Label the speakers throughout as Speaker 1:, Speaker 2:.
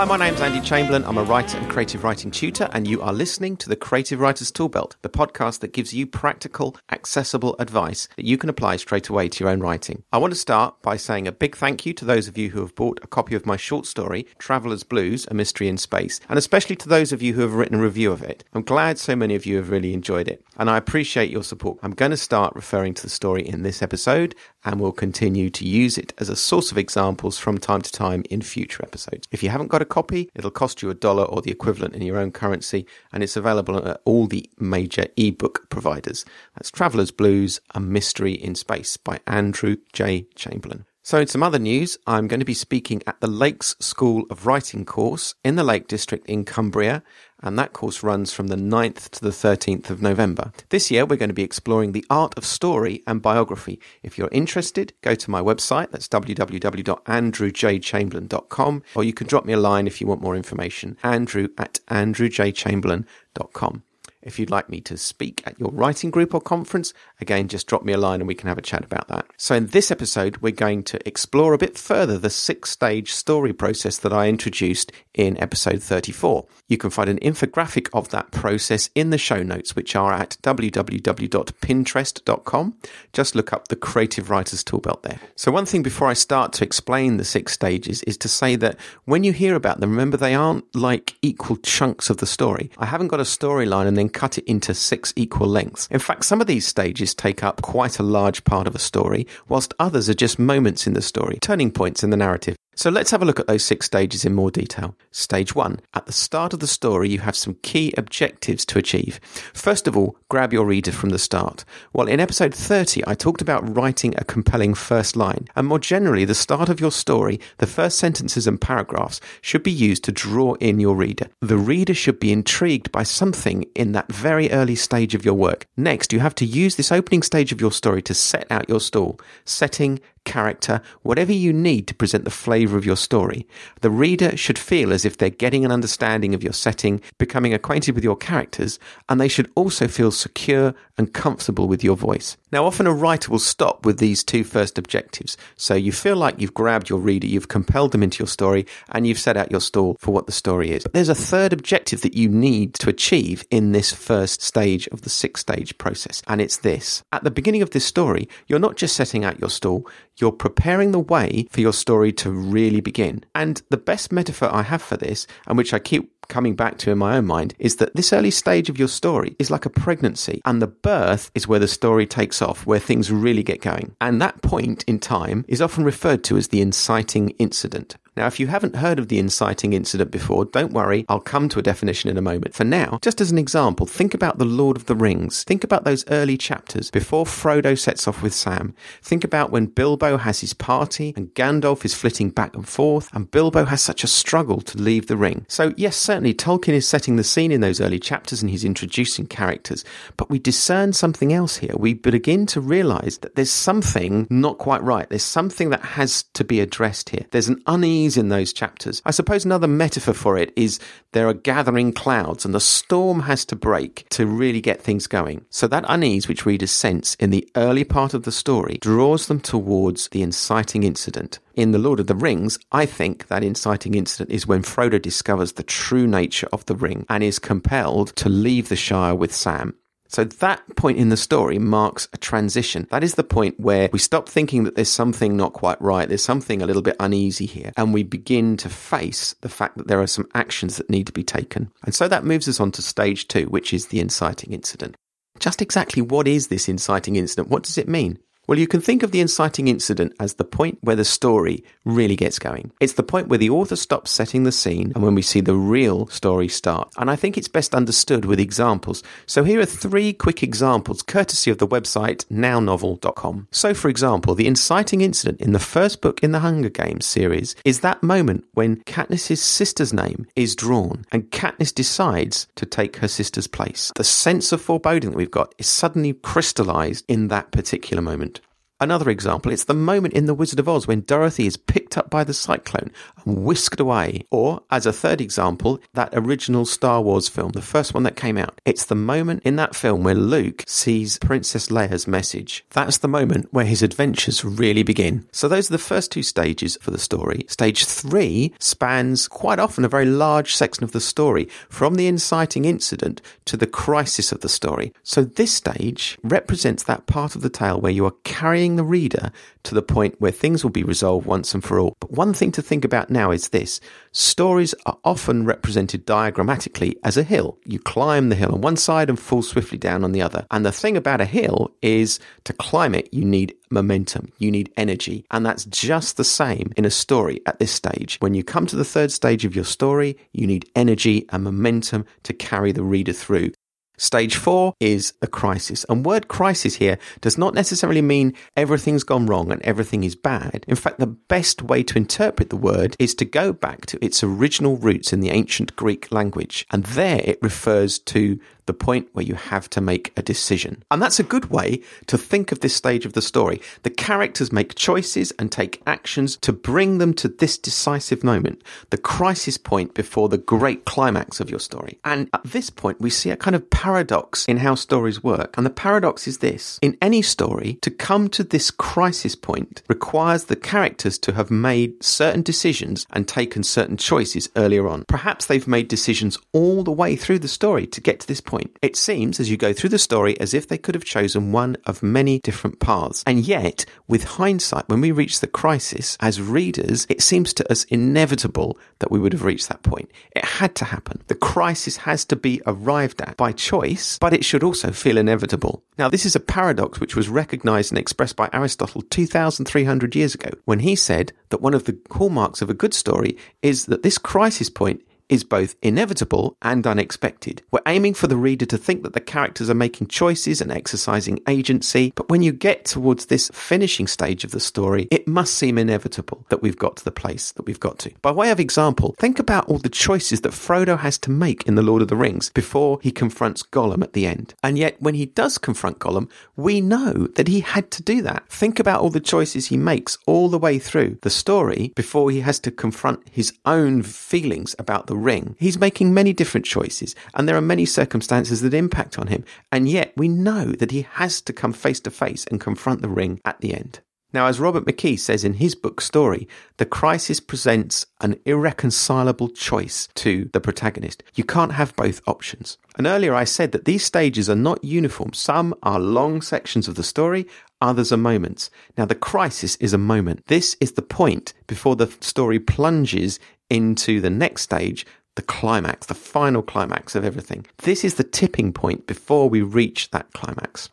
Speaker 1: Hi, my name's Andy Chamberlain. I'm a writer and creative writing tutor, and you are listening to the Creative Writers Toolbelt, the podcast that gives you practical, accessible advice that you can apply straight away to your own writing. I want to start by saying a big thank you to those of you who have bought a copy of my short story, Traveller's Blues, A Mystery in Space, and especially to those of you who have written a review of it. I'm glad so many of you have really enjoyed it, and I appreciate your support. I'm going to start referring to the story in this episode, and we'll continue to use it as a source of examples from time to time in future episodes. If you haven't got a copy, it'll cost you a dollar or the equivalent in your own currency, and it's available at all the major ebook providers. That's Traveller's Blues, A Mystery in Space by Andrew J. Chamberlain. So, in some other news, I'm going to be speaking at the Lakes School of Writing course in the Lake District in Cumbria, and that course runs from the 9th to the 13th of November. This year, we're going to be exploring the art of story and biography. If you're interested, go to my website, that's www.andrewjchamberlain.com, or you can drop me a line if you want more information, andrew at andrewjchamberlain.com. If you'd like me to speak at your writing group or conference, again, just drop me a line and we can have a chat about that. So, in this episode, we're going to explore a bit further the six stage story process that I introduced in episode 34. You can find an infographic of that process in the show notes, which are at www.pinterest.com. Just look up the Creative Writers Toolbelt there. So, one thing before I start to explain the six stages is to say that when you hear about them, remember they aren't like equal chunks of the story. I haven't got a storyline and then cut it into six equal lengths. In fact, some of these stages take up quite a large part of a story, whilst others are just moments in the story, turning points in the narrative. So let's have a look at those six stages in more detail. Stage one. At the start of the story, you have some key objectives to achieve. First of all, grab your reader from the start. Well, in episode 30, I talked about writing a compelling first line. And more generally, the start of your story, the first sentences and paragraphs should be used to draw in your reader. The reader should be intrigued by something in that very early stage of your work. Next, you have to use this opening stage of your story to set out your stall. Setting, character, whatever you need to present the flavour of your story. The reader should feel as if they're getting an understanding of your setting, becoming acquainted with your characters, and they should also feel secure and comfortable with your voice. Now, often a writer will stop with these two first objectives. So you feel like you've grabbed your reader, you've compelled them into your story, and you've set out your stall for what the story is. But there's a third objective that you need to achieve in this first stage of the six stage process, and it's this. At the beginning of this story, you're not just setting out your stall, you're preparing the way for your story to really begin. And the best metaphor I have for this, and which I keep coming back to in my own mind is that this early stage of your story is like a pregnancy and the birth is where the story takes off, where things really get going. And that point in time is often referred to as the inciting incident. Now, if you haven't heard of the inciting incident before, don't worry, I'll come to a definition in a moment. For now, just as an example, think about The Lord of the Rings. Think about those early chapters before Frodo sets off with Sam. Think about when Bilbo has his party and Gandalf is flitting back and forth, and Bilbo has such a struggle to leave the ring. So, yes, certainly Tolkien is setting the scene in those early chapters and he's introducing characters, but we discern something else here. We begin to realize that there's something not quite right. There's something that has to be addressed here. There's an unease in those chapters. I suppose another metaphor for it is there are gathering clouds and the storm has to break to really get things going. So that unease which readers sense in the early part of the story draws them towards the inciting incident. In The Lord of the Rings, I think that inciting incident is when Frodo discovers the true nature of the ring and is compelled to leave the Shire with Sam. So that point in the story marks a transition. That is the point where we stop thinking that there's something not quite right. There's something a little bit uneasy here. And we begin to face the fact that there are some actions that need to be taken. And so that moves us on to stage two, which is the inciting incident. Just exactly what is this inciting incident? What does it mean? Well, you can think of the inciting incident as the point where the story really gets going. It's the point where the author stops setting the scene and when we see the real story start. And I think it's best understood with examples. So here are three quick examples, courtesy of the website nownovel.com. So, for example, the inciting incident in the first book in the Hunger Games series is that moment when Katniss's sister's name is drawn and Katniss decides to take her sister's place. The sense of foreboding that we've got is suddenly crystallized in that particular moment. Another example, it's the moment in The Wizard of Oz when Dorothy is picked up by the cyclone and whisked away. Or, as a third example, that original Star Wars film, the first one that came out. It's the moment in that film where Luke sees Princess Leia's message. That's the moment where his adventures really begin. So those are the first two stages for the story. Stage three spans quite often a very large section of the story, from the inciting incident to the crisis of the story. So this stage represents that part of the tale where you are carrying the reader to the point where things will be resolved once and for all. But one thing to think about now is this. Stories are often represented diagrammatically as a hill. You climb the hill on one side and fall swiftly down on the other. And the thing about a hill is to climb it, you need momentum, you need energy. And that's just the same in a story at this stage. When you come to the third stage of your story, you need energy and momentum to carry the reader through. Stage four is a crisis. And word crisis here does not necessarily mean everything's gone wrong and everything is bad. In fact, the best way to interpret the word is to go back to its original roots in the ancient Greek language. And there it refers to the point where you have to make a decision. And that's a good way to think of this stage of the story. The characters make choices and take actions to bring them to this decisive moment, the crisis point before the great climax of your story. And at this point, we see a kind of paradox in how stories work. And the paradox is this in any story, to come to this crisis point requires the characters to have made certain decisions and taken certain choices earlier on. Perhaps they've made decisions all the way through the story to get to this point point. It seems, as you go through the story, as if they could have chosen one of many different paths. And yet, with hindsight, when we reach the crisis, as readers, it seems to us inevitable that we would have reached that point. It had to happen. The crisis has to be arrived at by choice, but it should also feel inevitable. Now, this is a paradox which was recognized and expressed by Aristotle 2,300 years ago when he said that one of the hallmarks of a good story is that this crisis point is both inevitable and unexpected. We're aiming for the reader to think that the characters are making choices and exercising agency, but when you get towards this finishing stage of the story, it must seem inevitable that we've got to the place that we've got to. By way of example, think about all the choices that Frodo has to make in The Lord of the Rings before he confronts Gollum at the end. And yet, when he does confront Gollum, we know that he had to do that. Think about all the choices he makes all the way through the story before he has to confront his own feelings about the ring. He's making many different choices, and there are many circumstances that impact on him, and yet we know that he has to come face to face and confront the ring at the end. Now, as Robert McKee says in his book Story, the crisis presents an irreconcilable choice to the protagonist. You can't have both options. And earlier I said that these stages are not uniform. Some are long sections of the story, others are moments. Now, the crisis is a moment. This is the point before the story plunges into the next stage, the climax, the final climax of everything. This is the tipping point before we reach that climax.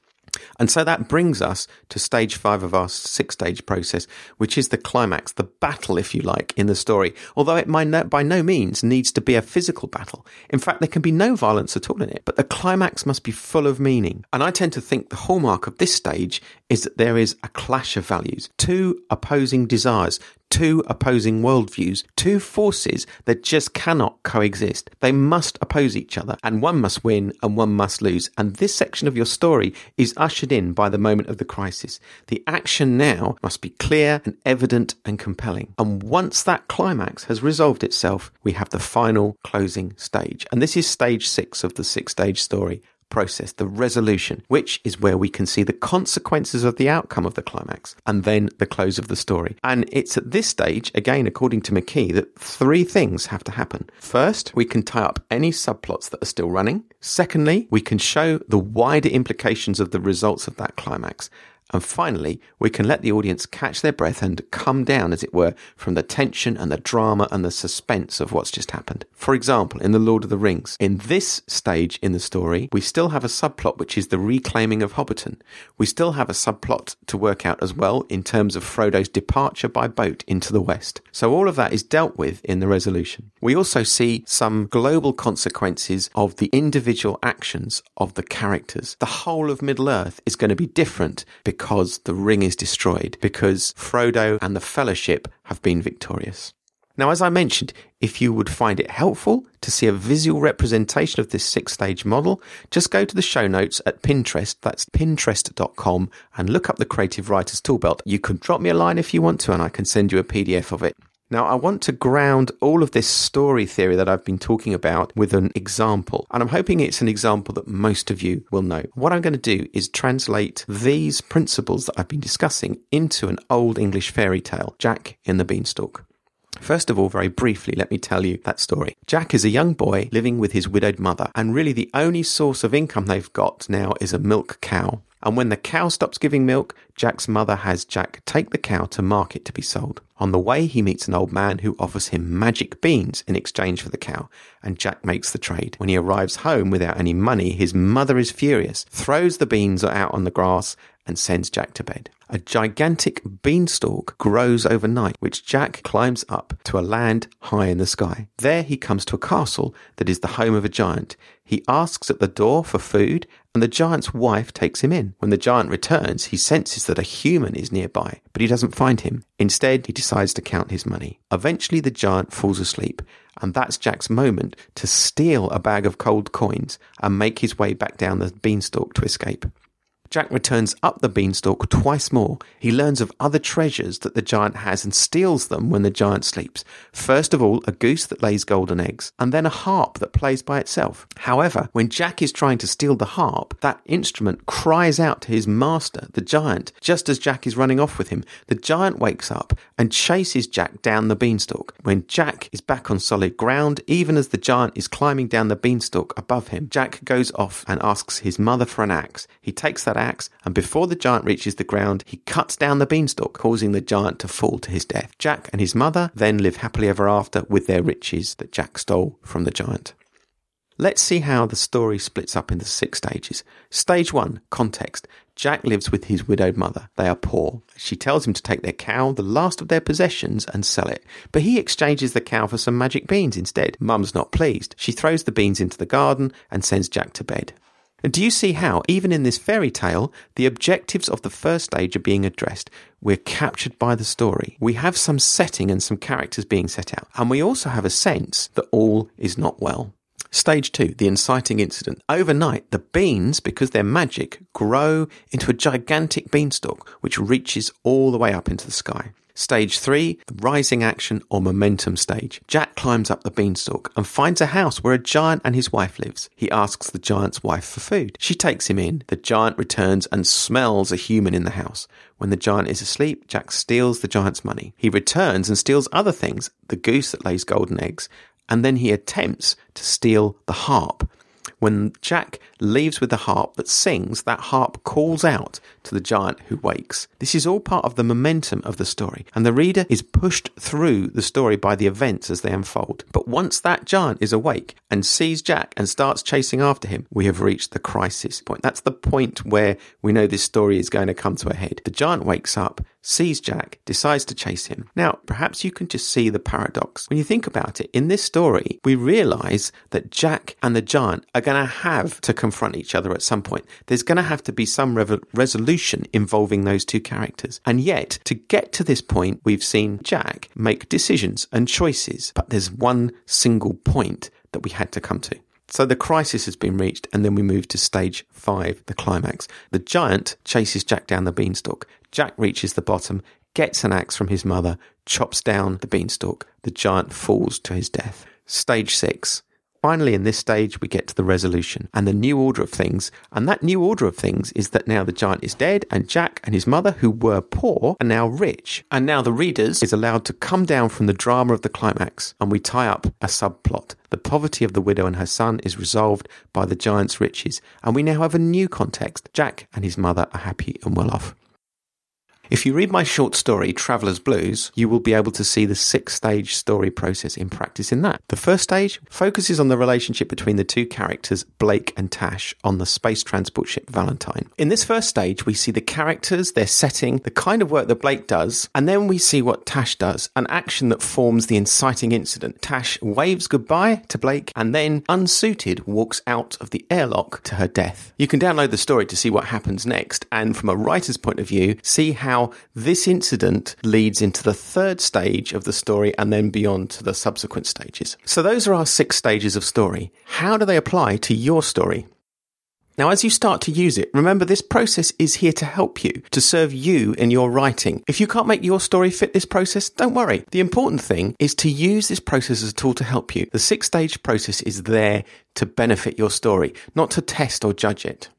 Speaker 1: And so that brings us to stage five of our six stage process, which is the climax, the battle, if you like, in the story. Although it by no means needs to be a physical battle. In fact, there can be no violence at all in it, but the climax must be full of meaning. And I tend to think the hallmark of this stage is that there is a clash of values, two opposing desires, two opposing worldviews, two forces that just cannot coexist. They must oppose each other, and one must win and one must lose. And this section of your story is ushered in by the moment of the crisis. The action now must be clear and evident and compelling. And once that climax has resolved itself, we have the final closing stage. And this is stage six of the six stage story process, the resolution, which is where we can see the consequences of the outcome of the climax and then the close of the story. And it's at this stage, again, according to McKee, that three things have to happen. First, we can tie up any subplots that are still running. Secondly, we can show the wider implications of the results of that climax. And finally, we can let the audience catch their breath and come down, as it were, from the tension and the drama and the suspense of what's just happened. For example, in The Lord of the Rings, in this stage in the story, we still have a subplot which is the reclaiming of Hobbiton. We still have a subplot to work out as well in terms of Frodo's departure by boat into the west. So all of that is dealt with in the resolution. We also see some global consequences of the individual actions of the characters. The whole of Middle Earth is going to be different because because the ring is destroyed, because Frodo and the Fellowship have been victorious. Now, as I mentioned, if you would find it helpful to see a visual representation of this six stage model, just go to the show notes at Pinterest, that's pinterest.com, and look up the Creative Writers Toolbelt. You can drop me a line if you want to, and I can send you a PDF of it. Now, I want to ground all of this story theory that I've been talking about with an example, and I'm hoping it's an example that most of you will know. What I'm going to do is translate these principles that I've been discussing into an old English fairy tale, Jack in the Beanstalk. First of all, very briefly, let me tell you that story. Jack is a young boy living with his widowed mother, and really the only source of income they've got now is a milk cow. And when the cow stops giving milk, Jack's mother has Jack take the cow to market to be sold. On the way, he meets an old man who offers him magic beans in exchange for the cow, and Jack makes the trade. When he arrives home without any money, his mother is furious, throws the beans out on the grass, and sends Jack to bed. A gigantic beanstalk grows overnight, which Jack climbs up to a land high in the sky. There he comes to a castle that is the home of a giant. He asks at the door for food, and the giant's wife takes him in. When the giant returns, he senses that a human is nearby, but he doesn't find him. Instead, he decides to count his money. Eventually, the giant falls asleep, and that's Jack's moment to steal a bag of cold coins and make his way back down the beanstalk to escape. Jack returns up the beanstalk twice more. He learns of other treasures that the giant has and steals them when the giant sleeps. First of all, a goose that lays golden eggs, and then a harp that plays by itself. However, when Jack is trying to steal the harp, that instrument cries out to his master, the giant, just as Jack is running off with him. The giant wakes up and chases Jack down the beanstalk. When Jack is back on solid ground, even as the giant is climbing down the beanstalk above him, Jack goes off and asks his mother for an axe. He takes that axe, and before the giant reaches the ground, he cuts down the beanstalk, causing the giant to fall to his death. Jack and his mother then live happily ever after with their riches that Jack stole from the giant. Let's see how the story splits up into six stages. Stage one, context. Jack lives with his widowed mother. They are poor. She tells him to take their cow, the last of their possessions, and sell it. But he exchanges the cow for some magic beans instead. Mum's not pleased. She throws the beans into the garden and sends Jack to bed. Do you see how, even in this fairy tale, the objectives of the first stage are being addressed? We're captured by the story. We have some setting and some characters being set out. And we also have a sense that all is not well. Stage two, the inciting incident. Overnight, the beans, because they're magic, grow into a gigantic beanstalk which reaches all the way up into the sky. Stage three, the rising action or momentum stage. Jack climbs up the beanstalk and finds a house where a giant and his wife lives. He asks the giant's wife for food. She takes him in. The giant returns and smells a human in the house. When the giant is asleep, Jack steals the giant's money. He returns and steals other things, the goose that lays golden eggs, and then he attempts to steal the harp. When Jack leaves with the harp that sings, that harp calls out to the giant who wakes. This is all part of the momentum of the story, and the reader is pushed through the story by the events as they unfold. But once that giant is awake and sees Jack and starts chasing after him, we have reached the crisis point. That's the point where we know this story is going to come to a head. The giant wakes up, sees Jack, decides to chase him. Now, perhaps you can just see the paradox. When you think about it, in this story, we realize that Jack and the giant are going to have to confront each other at some point. There's going to have to be some rev- resolution involving those two characters. And yet, to get to this point, we've seen Jack make decisions and choices, but there's one single point that we had to come to. So the crisis has been reached, and then we move to stage five, the climax. The giant chases Jack down the beanstalk. Jack reaches the bottom, gets an axe from his mother, chops down the beanstalk. The giant falls to his death. Stage six. Finally, in this stage, we get to the resolution and the new order of things. And that new order of things is that now the giant is dead, and Jack and his mother, who were poor, are now rich. And now the readers is allowed to come down from the drama of the climax, and we tie up a subplot. The poverty of the widow and her son is resolved by the giant's riches, and we now have a new context. Jack and his mother are happy and well off. If you read my short story, Traveller's Blues, you will be able to see the six stage story process in practice in that. The first stage focuses on the relationship between the two characters, Blake and Tash, on the space transport ship Valentine. In this first stage, we see the characters, their setting, the kind of work that Blake does, and then we see what Tash does, an action that forms the inciting incident. Tash waves goodbye to Blake and then, unsuited, walks out of the airlock to her death. You can download the story to see what happens next, and from a writer's point of view, see how how this incident leads into the third stage of the story and then beyond to the subsequent stages. So those are our six stages of story. How do they apply to your story? Now, as you start to use it, remember this process is here to help you, to serve you in your writing. If you can't make your story fit this process, don't worry. The important thing is to use this process as a tool to help you. The six stage process is there to benefit your story, not to test or judge it.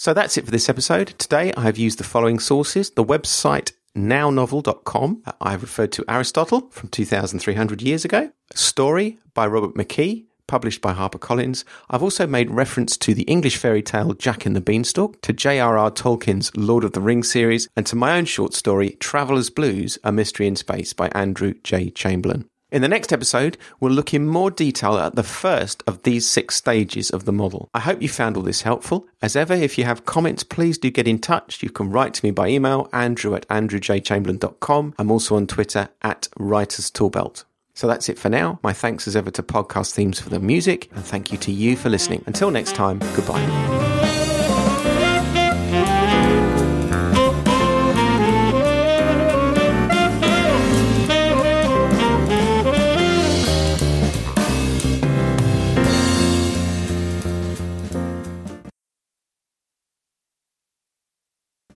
Speaker 1: So that's it for this episode. Today I have used the following sources the website nownovel.com. Uh, I have referred to Aristotle from 2,300 years ago, a story by Robert McKee published by HarperCollins. I've also made reference to the English fairy tale Jack and the Beanstalk, to J.R.R. Tolkien's Lord of the Rings series, and to my own short story, Traveller's Blues, A Mystery in Space by Andrew J. Chamberlain. In the next episode, we'll look in more detail at the first of these six stages of the model. I hope you found all this helpful. As ever, if you have comments, please do get in touch. You can write to me by email, andrew at andrewjchamberlain.com. I'm also on Twitter at Writers Toolbelt. So that's it for now. My thanks as ever to Podcast Themes for the music, and thank you to you for listening. Until next time, goodbye.